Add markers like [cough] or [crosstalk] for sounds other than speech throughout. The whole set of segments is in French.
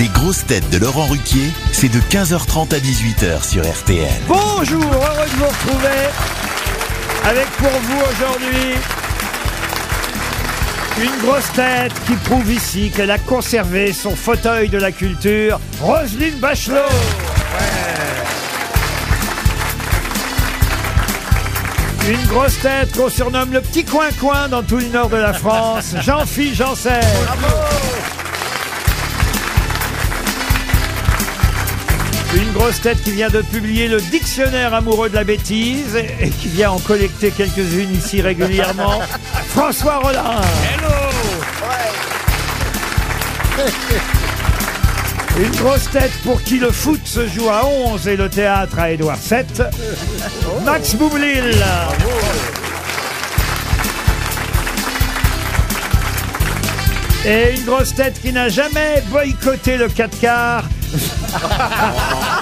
Les grosses têtes de Laurent Ruquier, c'est de 15h30 à 18h sur RTL. Bonjour, heureux de vous retrouver avec pour vous aujourd'hui une grosse tête qui prouve ici qu'elle a conservé son fauteuil de la culture, Roselyne Bachelot. Une grosse tête qu'on surnomme le petit coin-coin dans tout le nord de la France, Jean-Philippe Janssen. Une grosse tête qui vient de publier le dictionnaire amoureux de la bêtise et qui vient en collecter quelques-unes ici régulièrement. [laughs] François Rollin. Une grosse tête pour qui le foot se joue à 11 et le théâtre à Édouard VII. [laughs] Max Boublil. Et une grosse tête qui n'a jamais boycotté le 4 quarts. [laughs]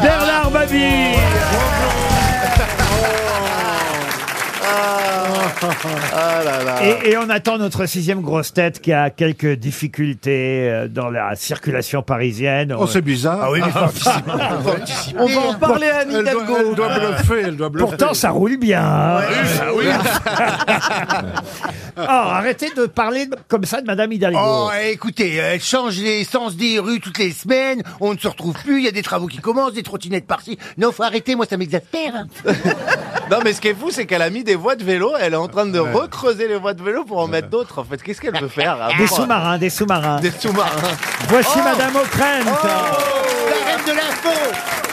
Bernard Mabille. Et, et on attend notre sixième grosse tête qui a quelques difficultés euh, dans la circulation parisienne. Oh, c'est bizarre. Ah oui, mais [laughs] On va en parler à Anne Elle doit, Hidalgo. elle doit bluffer, elle doit bluffer. Pourtant, ça roule bien. hein. Oh, arrêtez de parler comme ça de Madame Hidalgo. Oh, écoutez, elle change les sens des rues toutes les semaines, on ne se retrouve plus, il y a des travaux qui commencent, des trottinettes par-ci. Non, faut arrêter, moi ça m'exaspère. [laughs] Non, mais ce qui est fou, c'est qu'elle a mis des voies de vélo. Elle est en train de recreuser les voies de vélo pour en mettre d'autres. En fait, qu'est-ce qu'elle veut [laughs] faire à Des part- sous-marins, des sous-marins. Des sous-marins. Voici Madame O'Krent. La reine de l'info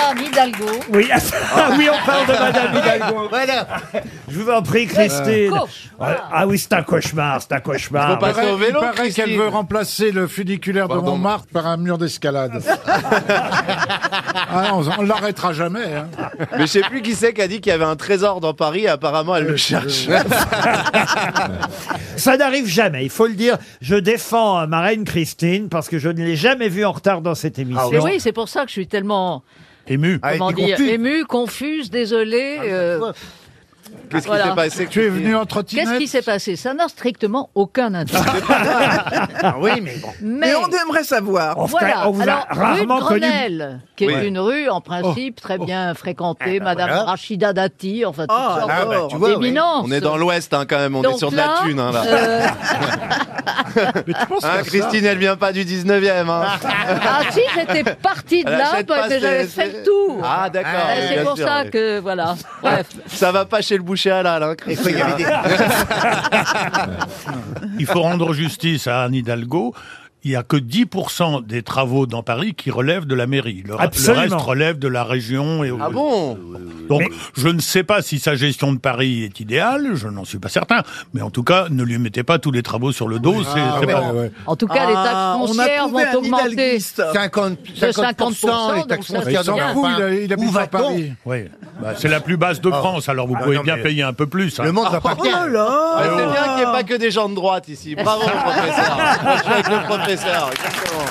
Madame Hidalgo. Oui, ah, oui, on parle de Madame Hidalgo. Voilà. Je vous en prie, Christine. Ah, ah oui, c'est un cauchemar, c'est un cauchemar. Faut pas- Il paraît, Passer au vélo, il paraît Christine. qu'elle veut remplacer le funiculaire de. Montmartre par un mur d'escalade. [laughs] ah, on on l'arrêtera jamais. hein. Mais je sais plus qui c'est qui a dit qu'il y avait un trésor dans Paris. Apparemment, elle le cherche. [laughs] Ça n'arrive jamais, il faut le dire. Je défends euh, ma reine Christine parce que je ne l'ai jamais vue en retard dans cette émission. Oui, c'est pour ça que je suis tellement, Ému. Ah, comment t'es dire, émue, confuse, désolée. euh, Qu'est-ce qui s'est passé Tu es venu en trottinette Qu'est-ce qui s'est passé Ça n'a strictement aucun intérêt. [laughs] Ah oui, mais bon. Mais aimerait savoir. On, voilà. on vous a Alors, rarement rue de connu. Grenelle, qui est Oui. une rue en principe très bien fréquentée, Madame voilà. Rachida Dati, enfin toutes Ah, sortes ah, bah, tu vois, oui. d'éminences. On est dans l'Ouest hein, quand même. On est Donc sur de là, la thune. Hein, là. euh, [laughs] Mais tu penses Hein, Christine, elle vient pas du 19e. Hein. [laughs] ah si, j'étais partie de Elle là, achète pas j'avais ses- fait le tour. Ah, d'accord. Oui, c'est bien pour sûr, ça oui. que voilà. Bref. Ça va pas chez le boucher à l'âle, hein, [laughs] il faut rendre justice à Anne Hidalgo. Il n'y a que 10% des travaux dans Paris qui relèvent de la mairie. Le, le Absolument. reste relève de la région. Et Ah bon? Donc, Mais- je ne sais pas si sa gestion de Paris est idéale, je n'en suis pas certain. Mais en tout cas, ne lui mettez pas tous les travaux sur le dos. c'est Ah, c'est ouais, pas- ouais. En tout cas, les taxes Ah, on a foncières vont augmenter. hidalguiste. 50, De 50% les taxes foncières il, a- il Où habite à Paris. Oui. Bah, c'est la plus basse de France, alors vous Ah, pouvez non, bien mais- payer un peu plus. hein. Le monde va pas Oh bien. C'est bien qu'il n'y ait pas que des gens de droite ici. Bravo, professeur. Je suis avec le professeur. exactement.